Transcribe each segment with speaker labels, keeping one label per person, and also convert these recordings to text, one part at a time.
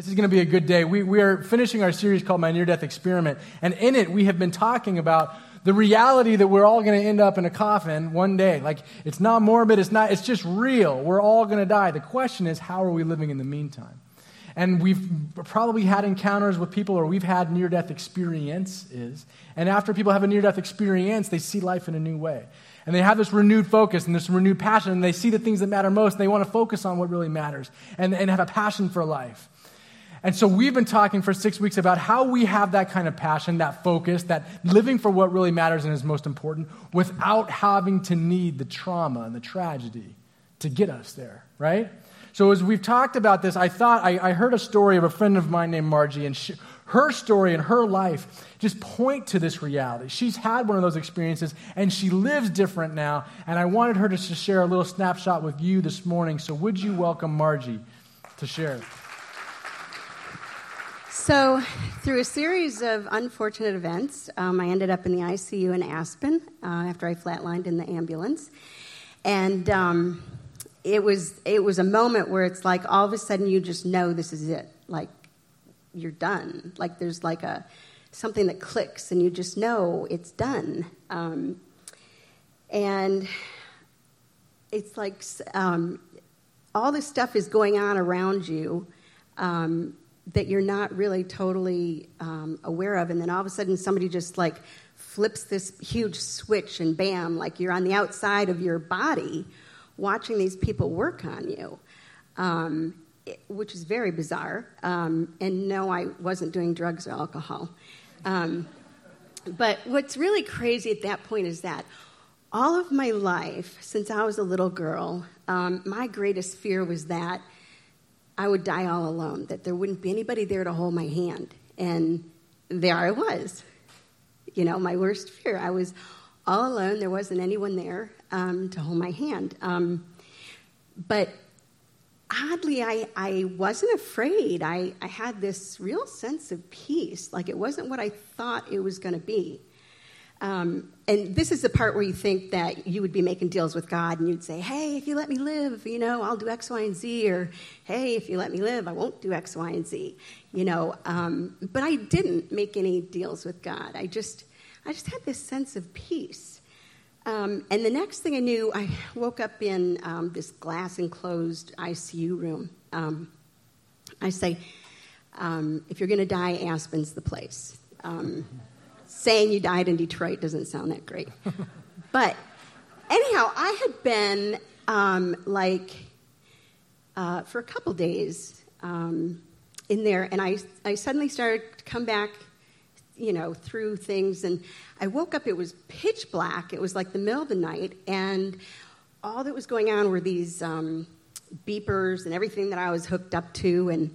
Speaker 1: This is going to be a good day. We, we are finishing our series called My Near Death Experiment. And in it, we have been talking about the reality that we're all going to end up in a coffin one day. Like, it's not morbid, it's, not, it's just real. We're all going to die. The question is, how are we living in the meantime? And we've probably had encounters with people, or we've had near death experiences. And after people have a near death experience, they see life in a new way. And they have this renewed focus and this renewed passion, and they see the things that matter most, and they want to focus on what really matters and, and have a passion for life. And so we've been talking for six weeks about how we have that kind of passion, that focus, that living for what really matters and is most important without having to need the trauma and the tragedy to get us there, right? So as we've talked about this, I thought I, I heard a story of a friend of mine named Margie, and she, her story and her life just point to this reality. She's had one of those experiences, and she lives different now. And I wanted her to share a little snapshot with you this morning. So would you welcome Margie to share?
Speaker 2: So, through a series of unfortunate events, um, I ended up in the ICU in Aspen uh, after I flatlined in the ambulance. And um, it, was, it was a moment where it's like all of a sudden you just know this is it. Like, you're done. Like, there's like a something that clicks, and you just know it's done. Um, and it's like um, all this stuff is going on around you um, that you're not really totally um, aware of, and then all of a sudden somebody just like flips this huge switch, and bam, like you're on the outside of your body watching these people work on you, um, it, which is very bizarre. Um, and no, I wasn't doing drugs or alcohol. Um, but what's really crazy at that point is that all of my life, since I was a little girl, um, my greatest fear was that I would die all alone, that there wouldn't be anybody there to hold my hand. And there I was. You know, my worst fear. I was all alone. There wasn't anyone there um, to hold my hand. Um, but oddly, I, I wasn't afraid. I, I had this real sense of peace. Like it wasn't what I thought it was going to be. Um, and this is the part where you think that you would be making deals with God and you'd say, hey, if you let me live, you know, I'll do X, Y, and Z, or hey, if you let me live, I won't do X, Y, and Z, you know. Um, but I didn't make any deals with God. I just, I just had this sense of peace. Um, and the next thing I knew, I woke up in um, this glass enclosed ICU room. Um, I say, um, if you're going to die, Aspen's the place saying you died in Detroit doesn't sound that great. but anyhow, I had been um, like uh, for a couple days um, in there, and I, I suddenly started to come back, you know, through things, and I woke up. It was pitch black. It was like the middle of the night, and all that was going on were these um, beepers and everything that I was hooked up to, and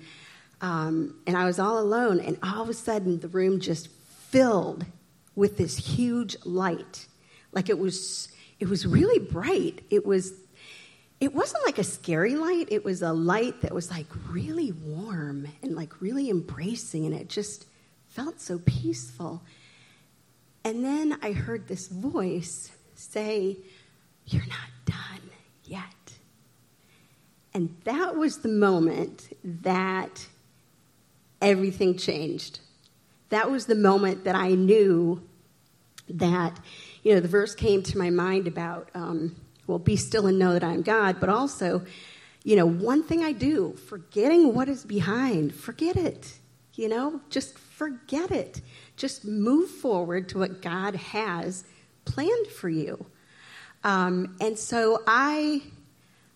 Speaker 2: um, and I was all alone. And all of a sudden, the room just filled with this huge light. Like it was, it was really bright. It was, it wasn't like a scary light. It was a light that was like really warm and like really embracing, and it just felt so peaceful. And then I heard this voice say, You're not done yet. And that was the moment that everything changed that was the moment that I knew that, you know, the verse came to my mind about, um, well, be still and know that I am God, but also, you know, one thing I do, forgetting what is behind, forget it. You know, just forget it. Just move forward to what God has planned for you. Um, and so I,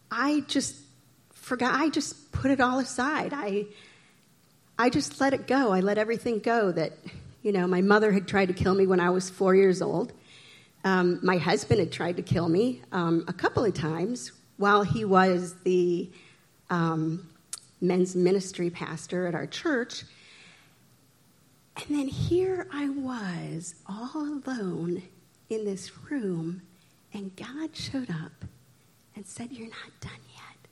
Speaker 2: I just forgot. I just put it all aside. I I just let it go. I let everything go that, you know, my mother had tried to kill me when I was four years old. Um, my husband had tried to kill me um, a couple of times while he was the um, men's ministry pastor at our church. And then here I was, all alone in this room, and God showed up and said, You're not done yet.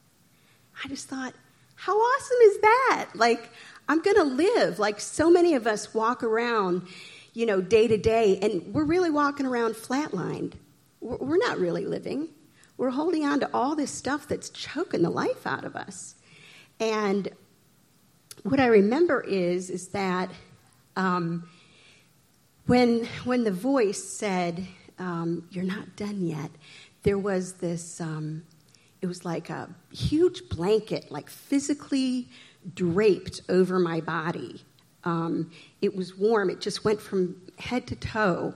Speaker 2: I just thought, how awesome is that? Like, I'm going to live. Like so many of us walk around, you know, day to day, and we're really walking around flatlined. We're not really living. We're holding on to all this stuff that's choking the life out of us. And what I remember is is that um, when when the voice said, um, "You're not done yet," there was this. Um, it was like a huge blanket, like physically draped over my body. Um, it was warm. It just went from head to toe.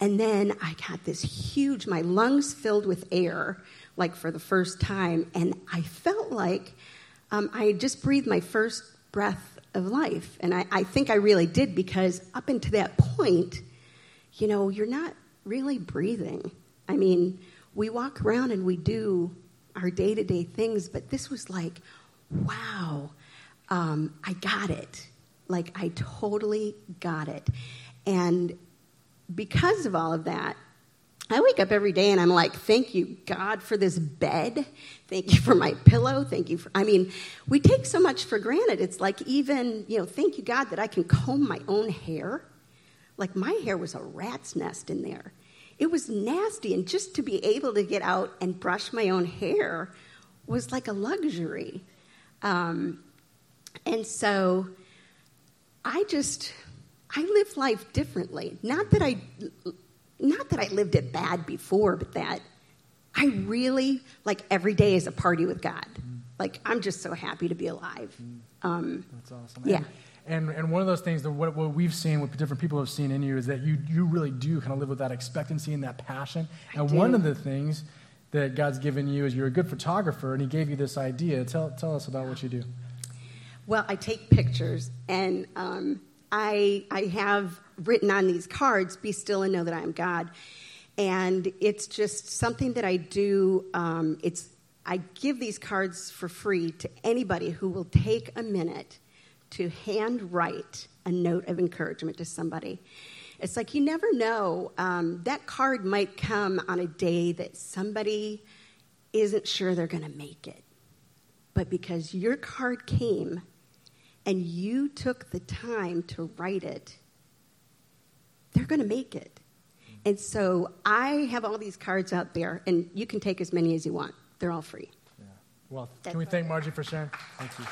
Speaker 2: And then I got this huge, my lungs filled with air, like for the first time. And I felt like um, I just breathed my first breath of life. And I, I think I really did because up until that point, you know, you're not really breathing. I mean, we walk around and we do our day to day things, but this was like, wow, um, I got it. Like, I totally got it. And because of all of that, I wake up every day and I'm like, thank you, God, for this bed. Thank you for my pillow. Thank you for, I mean, we take so much for granted. It's like, even, you know, thank you, God, that I can comb my own hair. Like, my hair was a rat's nest in there. It was nasty. And just to be able to get out and brush my own hair was like a luxury. Um, and so I just, I live life differently. Not that I, not that I lived it bad before, but that I really like every day is a party with God. Mm. Like I'm just so happy to be alive. Mm. Um,
Speaker 1: That's awesome.
Speaker 2: Yeah.
Speaker 1: And, and one of those things that what, what we've seen, what different people have seen in you, is that you, you really do kind of live with that expectancy and that passion.
Speaker 2: I
Speaker 1: and
Speaker 2: do.
Speaker 1: one of the things that God's given you is you're a good photographer, and He gave you this idea. Tell, tell us about what you do.
Speaker 2: Well, I take pictures, and um, I, I have written on these cards, Be still and know that I am God. And it's just something that I do. Um, it's, I give these cards for free to anybody who will take a minute to handwrite a note of encouragement to somebody. It's like you never know. Um, that card might come on a day that somebody isn't sure they're going to make it. But because your card came and you took the time to write it, they're going to make it. And so I have all these cards out there, and you can take as many as you want. They're all free.
Speaker 1: Yeah. Well,
Speaker 2: That's
Speaker 1: can we thank Margie for sharing? Thank you.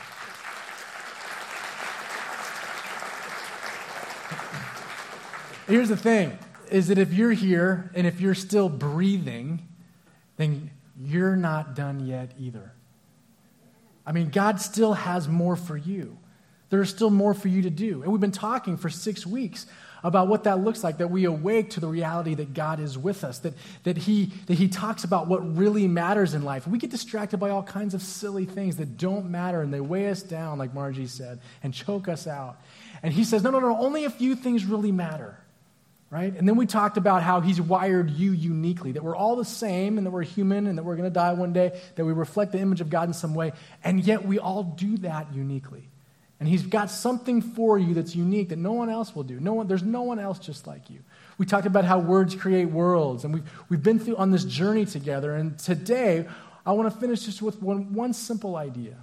Speaker 1: Here's the thing is that if you're here and if you're still breathing, then you're not done yet either. I mean, God still has more for you. There's still more for you to do. And we've been talking for six weeks about what that looks like, that we awake to the reality that God is with us, that, that, he, that He talks about what really matters in life. We get distracted by all kinds of silly things that don't matter and they weigh us down, like Margie said, and choke us out. And He says, no, no, no, only a few things really matter. Right? And then we talked about how he's wired you uniquely, that we're all the same and that we're human and that we're going to die one day, that we reflect the image of God in some way, and yet we all do that uniquely. And he's got something for you that's unique that no one else will do. No one, there's no one else just like you. We talked about how words create worlds, and we've, we've been through on this journey together. And today, I want to finish just with one, one simple idea.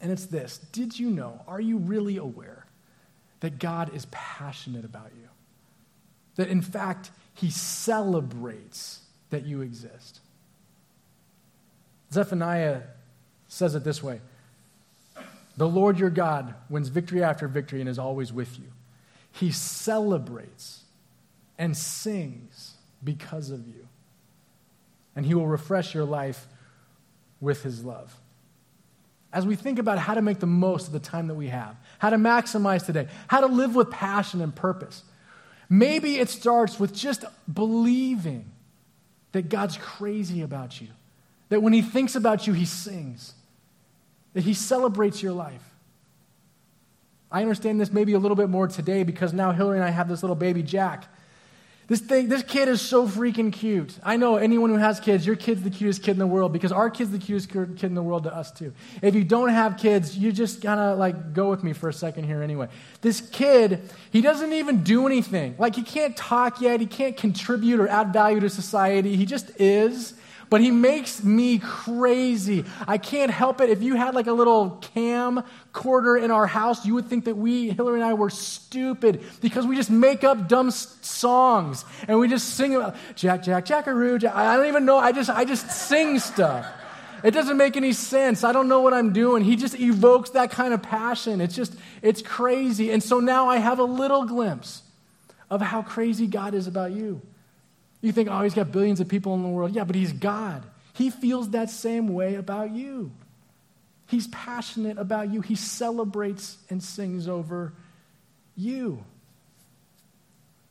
Speaker 1: And it's this Did you know, are you really aware that God is passionate about you? That in fact, he celebrates that you exist. Zephaniah says it this way The Lord your God wins victory after victory and is always with you. He celebrates and sings because of you. And he will refresh your life with his love. As we think about how to make the most of the time that we have, how to maximize today, how to live with passion and purpose, maybe it starts with just believing that God's crazy about you, that when he thinks about you, he sings, that he celebrates your life. I understand this maybe a little bit more today because now Hillary and I have this little baby Jack. This thing, this kid is so freaking cute. I know anyone who has kids, your kid's the cutest kid in the world because our kid's the cutest kid in the world to us too. If you don't have kids, you just gotta like go with me for a second here anyway. This kid, he doesn't even do anything. Like he can't talk yet, he can't contribute or add value to society. He just is but he makes me crazy. I can't help it. If you had like a little camcorder in our house, you would think that we, Hillary and I, were stupid because we just make up dumb songs and we just sing about Jack, Jack, Jackaroo. Jack. I don't even know. I just, I just sing stuff. It doesn't make any sense. I don't know what I'm doing. He just evokes that kind of passion. It's just, it's crazy. And so now I have a little glimpse of how crazy God is about you. You think, oh, he's got billions of people in the world. Yeah, but he's God. He feels that same way about you. He's passionate about you. He celebrates and sings over you.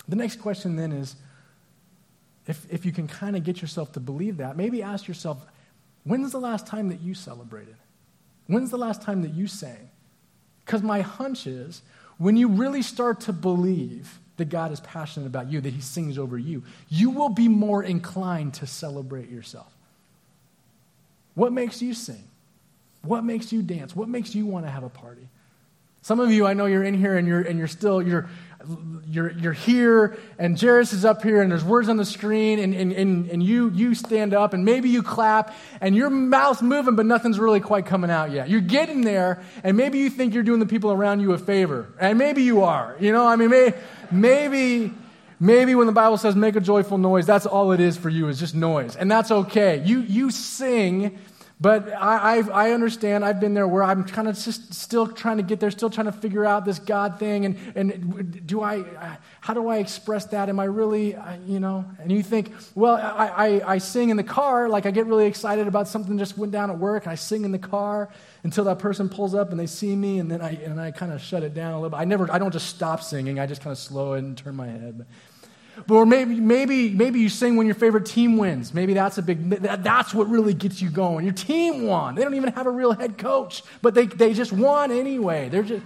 Speaker 1: The next question then is if, if you can kind of get yourself to believe that, maybe ask yourself, when's the last time that you celebrated? When's the last time that you sang? Because my hunch is when you really start to believe that God is passionate about you, that He sings over you, you will be more inclined to celebrate yourself. What makes you sing? What makes you dance? What makes you want to have a party? Some of you, I know you're in here and you're, and you're still, you're, you're, you're here and Jairus is up here and there's words on the screen and, and, and, and you, you stand up and maybe you clap and your mouth's moving but nothing's really quite coming out yet. You're getting there and maybe you think you're doing the people around you a favor. And maybe you are. You know, I mean, may, maybe, maybe when the Bible says make a joyful noise, that's all it is for you is just noise. And that's okay. You, you sing but I, I, I, understand, I've been there where I'm kind of just still trying to get there, still trying to figure out this God thing. And, and do I, how do I express that? Am I really, uh, you know? And you think, well, I, I, I sing in the car, like I get really excited about something just went down at work, and I sing in the car until that person pulls up and they see me, and then I, and I kind of shut it down a little bit. I never, I don't just stop singing, I just kind of slow it and turn my head. Or maybe, maybe, maybe you sing when your favorite team wins. Maybe that's a big, that's what really gets you going. Your team won. They don't even have a real head coach, but they, they just won anyway. They're just,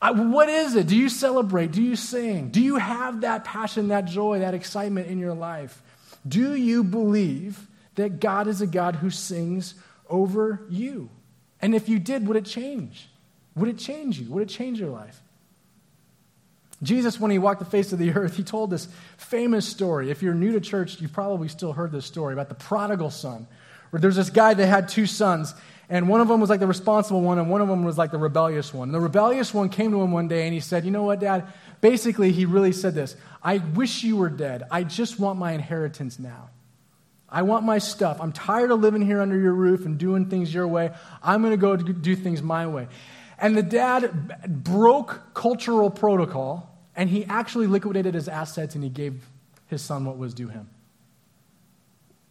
Speaker 1: I, what is it? Do you celebrate? Do you sing? Do you have that passion, that joy, that excitement in your life? Do you believe that God is a God who sings over you? And if you did, would it change? Would it change you? Would it change your life? Jesus, when he walked the face of the earth, he told this famous story. If you're new to church, you've probably still heard this story about the prodigal son, where there's this guy that had two sons, and one of them was like the responsible one, and one of them was like the rebellious one. And the rebellious one came to him one day and he said, You know what, Dad? Basically, he really said this I wish you were dead. I just want my inheritance now. I want my stuff. I'm tired of living here under your roof and doing things your way. I'm going to go do things my way. And the dad broke cultural protocol and he actually liquidated his assets and he gave his son what was due him.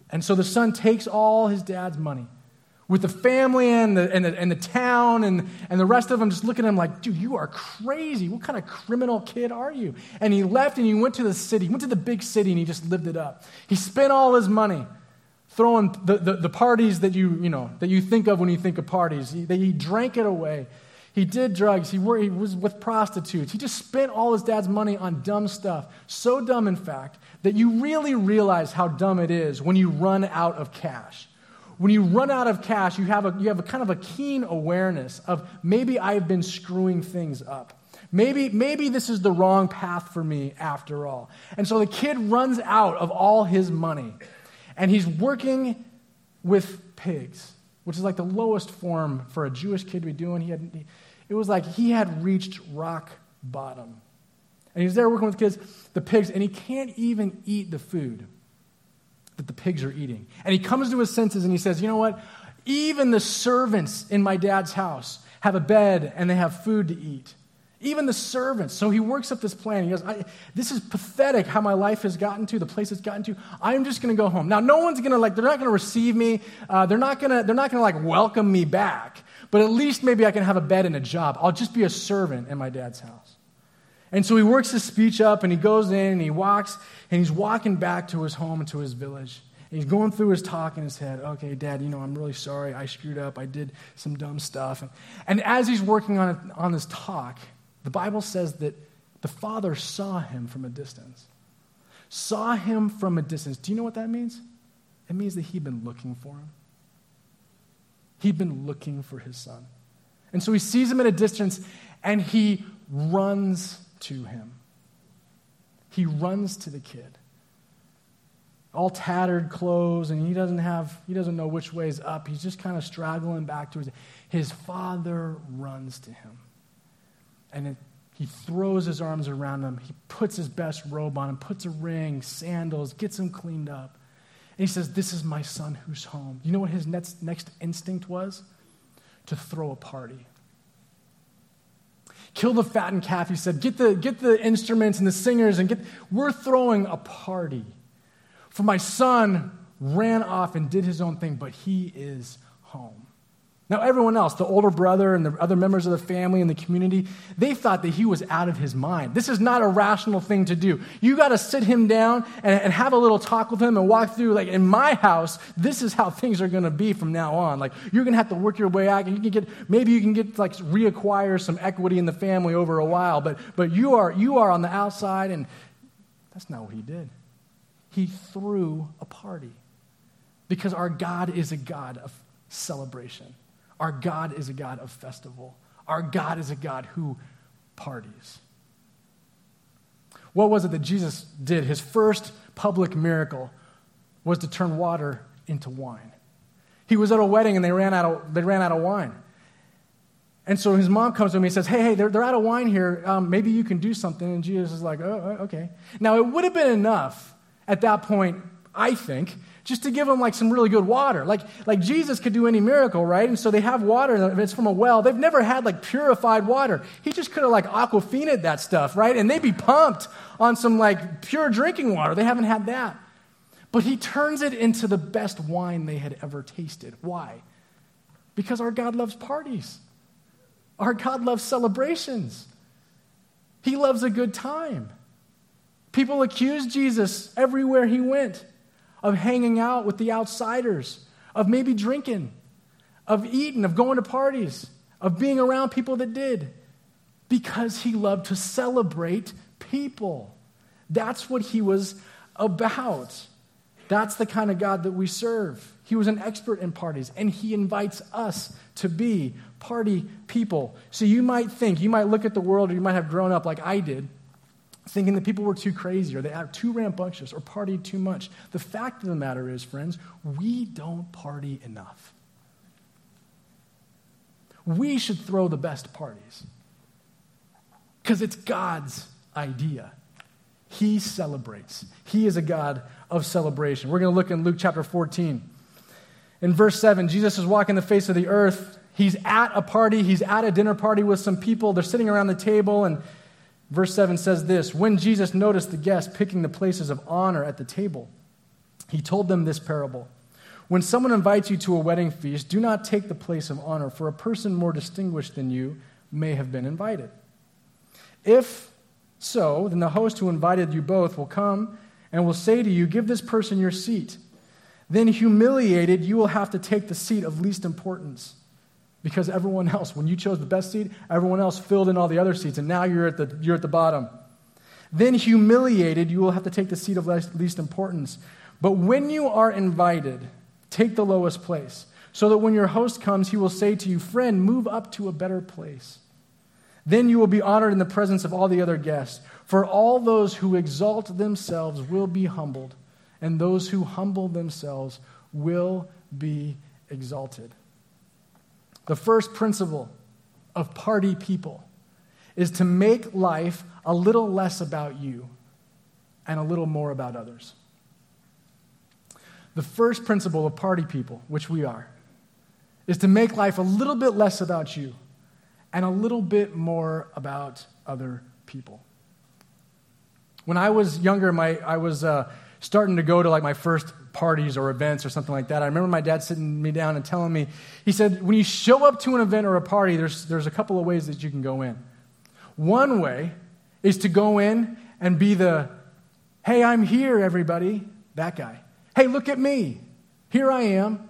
Speaker 1: And so the son takes all his dad's money with the family and the, and the, and the town and, and the rest of them just looking at him like, dude, you are crazy. What kind of criminal kid are you? And he left and he went to the city, he went to the big city and he just lived it up. He spent all his money throwing the, the, the parties that you, you know, that you think of when you think of parties. He, he drank it away. He did drugs. He, he was with prostitutes. He just spent all his dad's money on dumb stuff. So dumb, in fact, that you really realize how dumb it is when you run out of cash. When you run out of cash, you have a, you have a kind of a keen awareness of maybe I've been screwing things up. Maybe, maybe this is the wrong path for me after all. And so the kid runs out of all his money and he's working with pigs, which is like the lowest form for a Jewish kid to be doing. He had, it was like he had reached rock bottom. And he's there working with kids, the pigs, and he can't even eat the food that the pigs are eating. And he comes to his senses and he says, You know what? Even the servants in my dad's house have a bed and they have food to eat. Even the servants. So he works up this plan. He goes, This is pathetic how my life has gotten to, the place it's gotten to. I'm just going to go home. Now, no one's going to, like, they're not going to receive me. Uh, they're not going to, they're not going to, like, welcome me back but at least maybe I can have a bed and a job. I'll just be a servant in my dad's house. And so he works his speech up and he goes in and he walks and he's walking back to his home and to his village. And he's going through his talk in his head. Okay, dad, you know, I'm really sorry. I screwed up. I did some dumb stuff. And, and as he's working on, on this talk, the Bible says that the father saw him from a distance. Saw him from a distance. Do you know what that means? It means that he'd been looking for him. He'd been looking for his son. And so he sees him at a distance and he runs to him. He runs to the kid. All tattered clothes, and he doesn't have, he doesn't know which way is up. He's just kind of straggling back to his. His father runs to him. And it, he throws his arms around him. He puts his best robe on him, puts a ring, sandals, gets him cleaned up. And he says, This is my son who's home. You know what his next, next instinct was? To throw a party. Kill the fattened calf, he said. Get the, get the instruments and the singers and get. We're throwing a party. For my son ran off and did his own thing, but he is home. Now, everyone else, the older brother and the other members of the family and the community, they thought that he was out of his mind. This is not a rational thing to do. You got to sit him down and, and, have a little talk with him and walk through, like, in my house, this is how things are going to be from now on. Like, you're going to have to work your way out. You can get, maybe you can get, like, reacquire some equity in the family over a while, but, but you, are, you are on the outside, and that's not what he did. He threw a party because our God is a God of celebration. Our God is a God of festival. Our God is a God who parties. What was it that Jesus did? His first public miracle was to turn water into wine. He was at a wedding and they ran out of, they ran out of wine. And so his mom comes to him and says, Hey, hey, they're, they're out of wine here. Um, maybe you can do something. And Jesus is like, Oh, okay. Now, it would have been enough at that point, I think, just to give them like some really good water. Like, like Jesus could do any miracle, right? And so they have water, and if it's from a well. They've never had like purified water. He just could have like aquafinaed that stuff, right? And they'd be pumped on some like pure drinking water. They haven't had that. But he turns it into the best wine they had ever tasted. Why? Because our God loves parties. Our God loves celebrations. He loves a good time. People accused Jesus everywhere he went of hanging out with the outsiders, of maybe drinking, of eating, of going to parties, of being around people that did, because he loved to celebrate people. That's what he was about. That's the kind of God that we serve. He was an expert in parties, and he invites us to be party people. So you might think, you might look at the world, or you might have grown up like I did, thinking that people were too crazy or they are too rambunctious or partied too much. The fact of the matter is, friends, we don't party enough. We should throw the best parties because it's God's idea. He celebrates, He is a God of celebration. We're going to look in Luke chapter 14. In verse 7, Jesus is walking the face of the earth. He's at a party, he's at a dinner party with some people. They're sitting around the table, and Verse 7 says this When Jesus noticed the guests picking the places of honor at the table, he told them this parable. When someone invites you to a wedding feast, do not take the place of honor, for a person more distinguished than you may have been invited. If so, then the host who invited you both will come and will say to you, Give this person your seat. Then, humiliated, you will have to take the seat of least importance because everyone else, when you chose the best seat, everyone else filled in all the other seats, and now you're at the, you're at the bottom. Then, humiliated, you will have to take the seat of least importance. But when you are invited, take the lowest place, so that when your host comes, he will say to you, Friend, move up to a better place. Then you will be honored in the presence of all the other guests. For all those who exalt themselves will be humbled, and those who humble themselves will be exalted. The first principle of party people is to make life a little less about you and a little more about others. The first principle of party people, which we are, is to make life a little bit less about you and a little bit more about other people. When I was younger, my, I was uh, starting to go to like my first parties or events or something like that. I remember my dad sitting me down and telling me, he said, when you show up to an event or a party, there's, there's a couple of ways that you can go in. One way is to go in and be the, hey, I'm here, everybody, that guy. Hey, look at me. Here I am.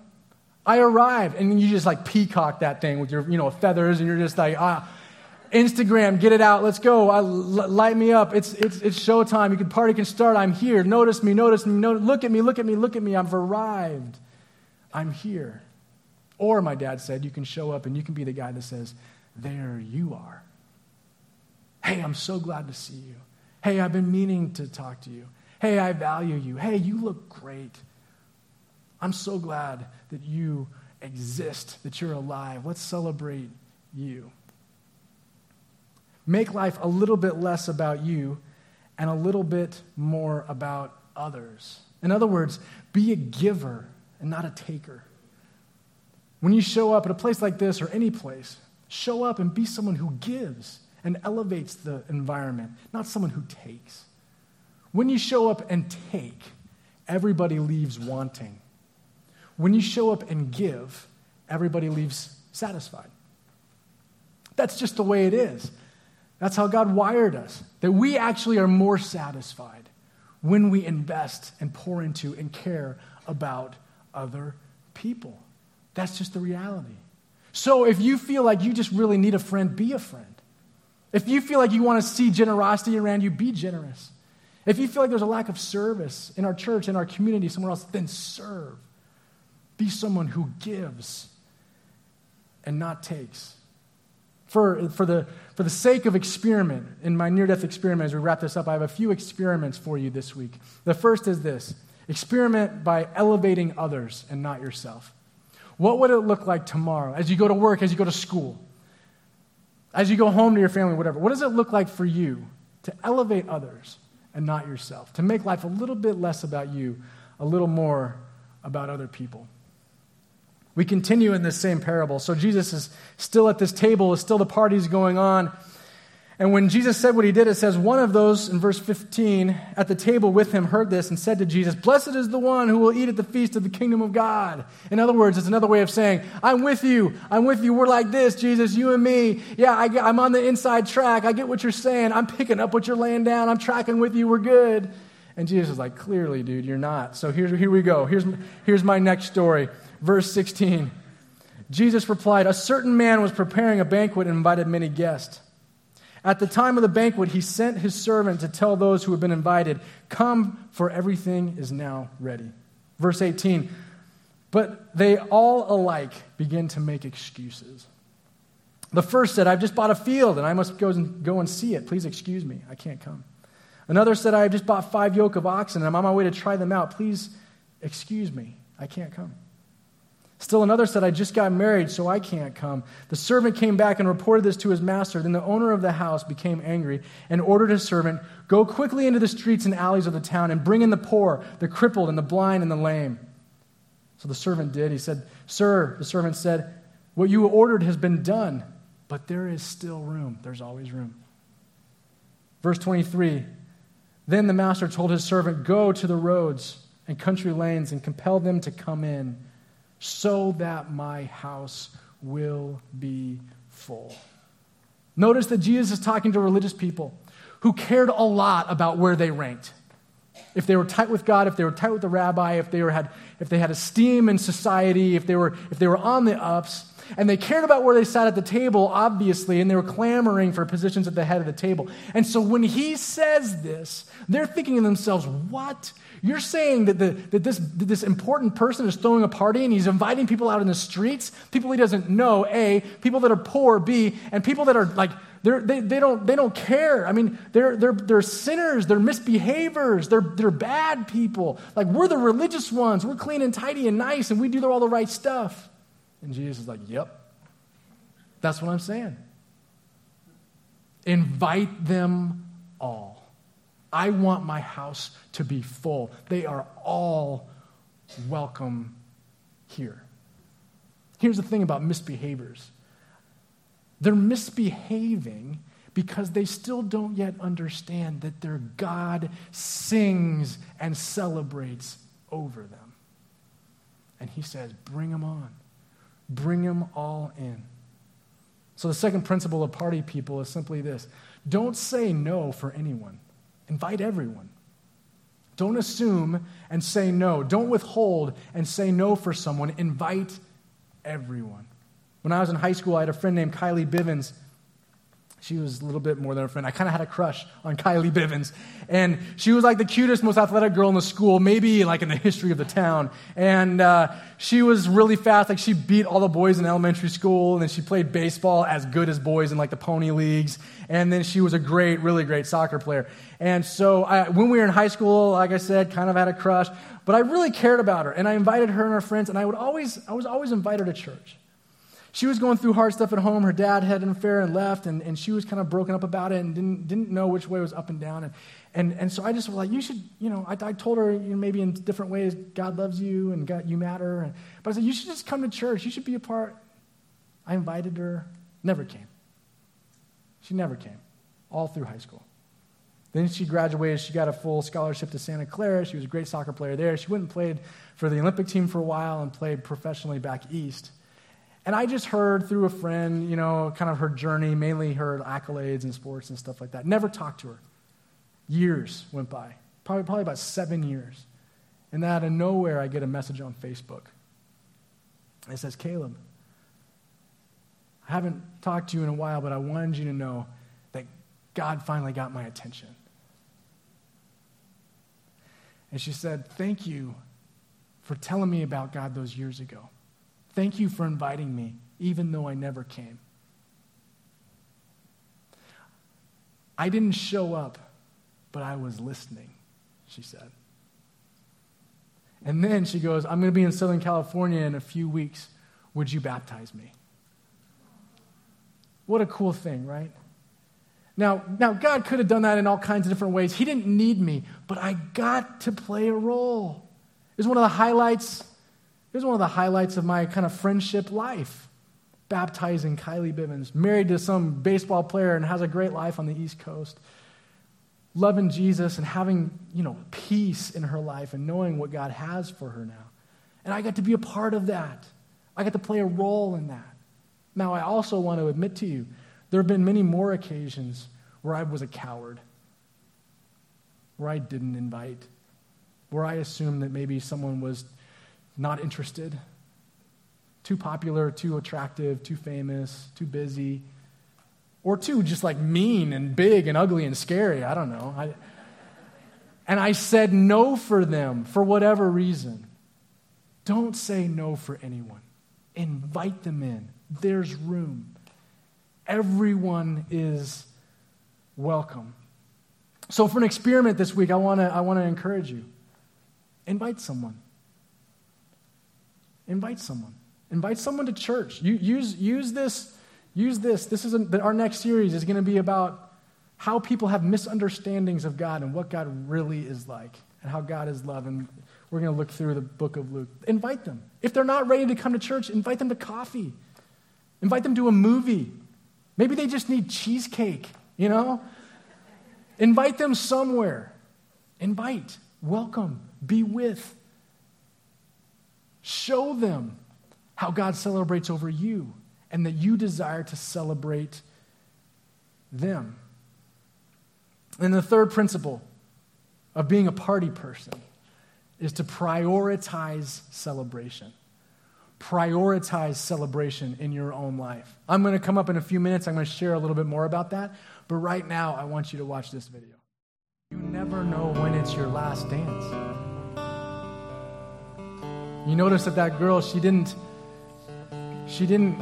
Speaker 1: I arrived. And you just like peacock that thing with your, you know, feathers, and you're just like, ah, Instagram, get it out. Let's go. Light me up. It's, it's, it's showtime. You can party can start. I'm here. Notice me, notice me. No, look at me, look at me, look at me. I've arrived. I'm here. Or, my dad said, you can show up and you can be the guy that says, There you are. Hey, I'm so glad to see you. Hey, I've been meaning to talk to you. Hey, I value you. Hey, you look great. I'm so glad that you exist, that you're alive. Let's celebrate you. Make life a little bit less about you and a little bit more about others. In other words, be a giver and not a taker. When you show up at a place like this or any place, show up and be someone who gives and elevates the environment, not someone who takes. When you show up and take, everybody leaves wanting. When you show up and give, everybody leaves satisfied. That's just the way it is. That's how God wired us, that we actually are more satisfied when we invest and pour into and care about other people. That's just the reality. So if you feel like you just really need a friend, be a friend. If you feel like you want to see generosity around you, be generous. If you feel like there's a lack of service in our church, in our community, somewhere else, then serve. Be someone who gives and not takes. For, for, the, for the sake of experiment, in my near death experiment, as we wrap this up, I have a few experiments for you this week. The first is this experiment by elevating others and not yourself. What would it look like tomorrow as you go to work, as you go to school, as you go home to your family, whatever? What does it look like for you to elevate others and not yourself? To make life a little bit less about you, a little more about other people? We continue in this same parable. So Jesus is still at this table, is still the party's going on. And when Jesus said what he did, it says, One of those, in verse 15, at the table with him heard this and said to Jesus, Blessed is the one who will eat at the feast of the kingdom of God. In other words, it's another way of saying, I'm with you. I'm with you. We're like this, Jesus, you and me. Yeah, I am on the inside track. I get what you're saying. I'm picking up what you're laying down. I'm tracking with you. We're good. And Jesus is like, Clearly, dude, you're not. So here, here we go. Here's, here's my next story. Verse 16. Jesus replied, A certain man was preparing a banquet and invited many guests. At the time of the banquet, he sent his servant to tell those who had been invited, Come, for everything is now ready. Verse 18 But they all alike begin to make excuses. The first said, I've just bought a field and I must go and, go and see it. Please excuse me, I can't come. Another said, I have just bought five yoke of oxen and I'm on my way to try them out. Please excuse me, I can't come. Still another said, I just got married, so I can't come. The servant came back and reported this to his master. Then the owner of the house became angry and ordered his servant, Go quickly into the streets and alleys of the town and bring in the poor, the crippled, and the blind and the lame. So the servant did. He said, Sir, the servant said, What you ordered has been done, but there is still room. There's always room. Verse 23 Then the master told his servant, Go to the roads and country lanes and compel them to come in so that my house will be full. Notice that Jesus is talking to religious people who cared a lot about where they ranked. If they were tight with God, if they were tight with the rabbi, if they, were, had, if they had esteem in society, if they, were, if they were on the ups, and they cared about where they sat at the table, obviously, and they were clamoring for positions at the head of the table. And so when he says this, they're thinking to themselves, what? You're saying that, the, that, this, that this important person is throwing a party and he's inviting people out in the streets, people he doesn't know, A, people that are poor, B, and people that are like, they, they, don't, they don't care. I mean, they're, they're, they're sinners, they're misbehaviors, they're, they're bad people. Like, we're the religious ones, we're clean and tidy and nice, and we do all the right stuff. And Jesus is like, Yep, that's what I'm saying. Invite them all. I want my house to be full. They are all welcome here. Here's the thing about misbehaviors they're misbehaving because they still don't yet understand that their God sings and celebrates over them. And he says, Bring them on, bring them all in. So, the second principle of party people is simply this don't say no for anyone. Invite everyone. Don't assume and say no. Don't withhold and say no for someone. Invite everyone. When I was in high school, I had a friend named Kylie Bivens she was a little bit more than a friend. I kind of had a crush on Kylie Bivens. And she was like the cutest, most athletic girl in the school, maybe like in the history of the town. And uh, she was really fast. Like she beat all the boys in elementary school. And then she played baseball as good as boys in like the pony leagues. And then she was a great, really great soccer player. And so I, when we were in high school, like I said, kind of had a crush. But I really cared about her. And I invited her and her friends. And I would always, I was always invite her to church. She was going through hard stuff at home. Her dad had an affair and left, and, and she was kind of broken up about it and didn't, didn't know which way was up and down. And, and, and so I just was like, you should, you know, I, I told her, you know, maybe in different ways, God loves you and God, you matter. And, but I said, you should just come to church. You should be a part. I invited her, never came. She never came, all through high school. Then she graduated. She got a full scholarship to Santa Clara. She was a great soccer player there. She went and played for the Olympic team for a while and played professionally back east. And I just heard through a friend, you know, kind of her journey, mainly her accolades and sports and stuff like that. Never talked to her. Years went by, probably, probably about seven years. And then out of nowhere, I get a message on Facebook. It says, Caleb, I haven't talked to you in a while, but I wanted you to know that God finally got my attention. And she said, Thank you for telling me about God those years ago. Thank you for inviting me, even though I never came. I didn't show up, but I was listening, she said. And then she goes, I'm going to be in Southern California in a few weeks. Would you baptize me? What a cool thing, right? Now, now, God could have done that in all kinds of different ways. He didn't need me, but I got to play a role. It was one of the highlights Here's one of the highlights of my kind of friendship life baptizing Kylie Bivens, married to some baseball player and has a great life on the East Coast, loving Jesus and having, you know, peace in her life and knowing what God has for her now. And I got to be a part of that. I got to play a role in that. Now, I also want to admit to you, there have been many more occasions where I was a coward, where I didn't invite, where I assumed that maybe someone was not interested, too popular, too attractive, too famous, too busy, or too just like mean and big and ugly and scary. I don't know. I, and I said no for them for whatever reason. Don't say no for anyone. Invite them in. There's room. Everyone is welcome. So, for an experiment this week, I want to I wanna encourage you. Invite someone. Invite someone. Invite someone to church. You, use, use this. Use this. This is a, our next series is going to be about how people have misunderstandings of God and what God really is like and how God is love. And we're going to look through the book of Luke. Invite them. If they're not ready to come to church, invite them to coffee. Invite them to a movie. Maybe they just need cheesecake, you know? Invite them somewhere. Invite, welcome, be with. Show them how God celebrates over you and that you desire to celebrate them. And the third principle of being a party person is to prioritize celebration. Prioritize celebration in your own life. I'm going to come up in a few minutes. I'm going to share a little bit more about that. But right now, I want you to watch this video. You never know when it's your last dance. You notice that that girl, she didn't, she didn't,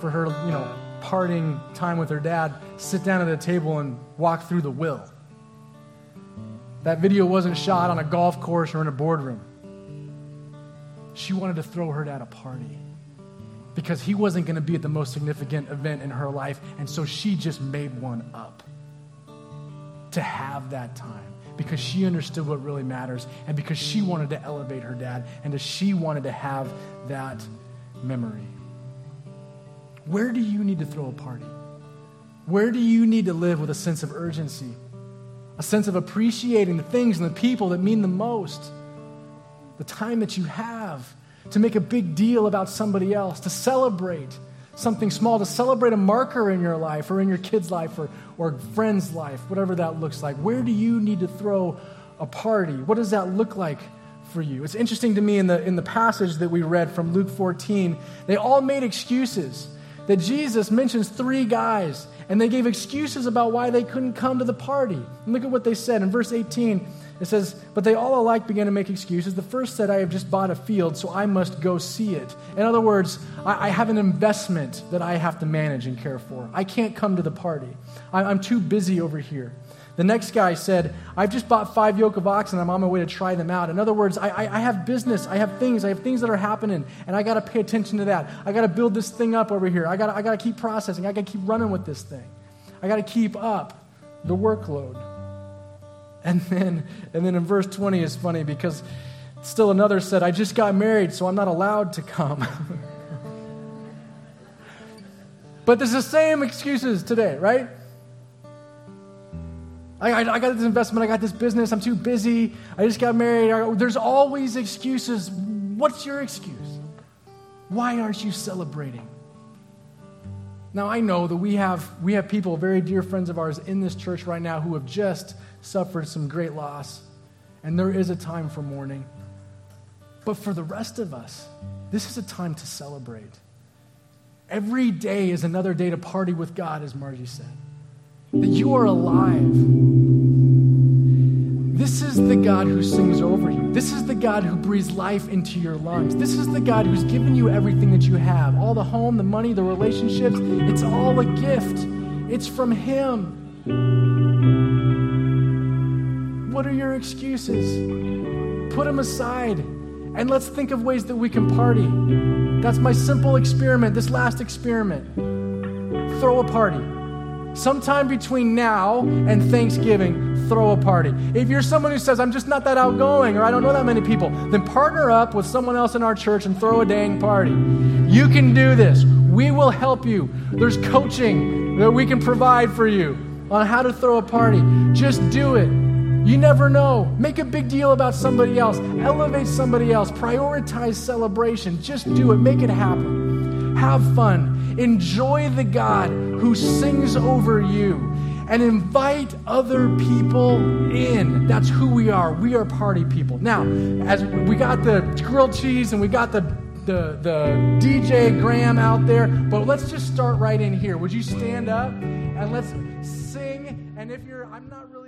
Speaker 1: for her, you know, parting time with her dad, sit down at a table and walk through the will. That video wasn't shot on a golf course or in a boardroom. She wanted to throw her dad a party because he wasn't going to be at the most significant event in her life, and so she just made one up to have that time because she understood what really matters and because she wanted to elevate her dad and she wanted to have that memory. Where do you need to throw a party? Where do you need to live with a sense of urgency? A sense of appreciating the things and the people that mean the most? The time that you have to make a big deal about somebody else, to celebrate something small, to celebrate a marker in your life or in your kid's life or, or friend's life, whatever that looks like. Where do you need to throw a party? What does that look like for you? It's interesting to me in the, in the passage that we read from Luke 14, they all made excuses. That Jesus mentions three guys, and they gave excuses about why they couldn't come to the party. And look at what they said in verse 18. It says, But they all alike began to make excuses. The first said, I have just bought a field, so I must go see it. In other words, I, I have an investment that I have to manage and care for. I can't come to the party. I, I'm too busy over here. The next guy said, I've just bought five yoke of oxen. I'm on my way to try them out. In other words, I, I, I have business. I have things. I have things that are happening, and I got to pay attention to that. I got to build this thing up over here. I got I to keep processing. I got to keep running with this thing. I got to keep up the workload. And then, and then in verse 20 is funny because still another said, I just got married, so I'm not allowed to come. but there's the same excuses today, right? I, I, I, got this investment, I got this business, I'm too busy, I just got married. There's always excuses. What's your excuse? Why aren't you celebrating? Now, I know that we have, we have people, very dear friends of ours in this church right now, who have just suffered some great loss, and there is a time for mourning. But for the rest of us, this is a time to celebrate. Every day is another day to party with God, as Margie said that you are alive. This is the God who sings over you. This is the God who breathes life into your lungs. This is the God who's given you everything that you have all the home, the money, the relationships. It's all a gift, it's from Him. What are your excuses? Put them aside and let's think of ways that we can party. That's my simple experiment, this last experiment. Throw a party. Sometime between now and Thanksgiving, throw a party. If you're someone who says, I'm just not that outgoing or I don't know that many people, then partner up with someone else in our church and throw a dang party. You can do this. We will help you. There's coaching that we can provide for you on how to throw a party. Just do it. You never know. Make a big deal about somebody else. Elevate somebody else. Prioritize celebration. Just do it. Make it happen. Have fun. Enjoy the God who sings over you and invite other people in. That's who we are. We are party people. Now, as we got the grilled cheese and we got the the, the DJ Graham out there, but let's just start right in here. Would you stand up and let's sing? And if you're, I'm not really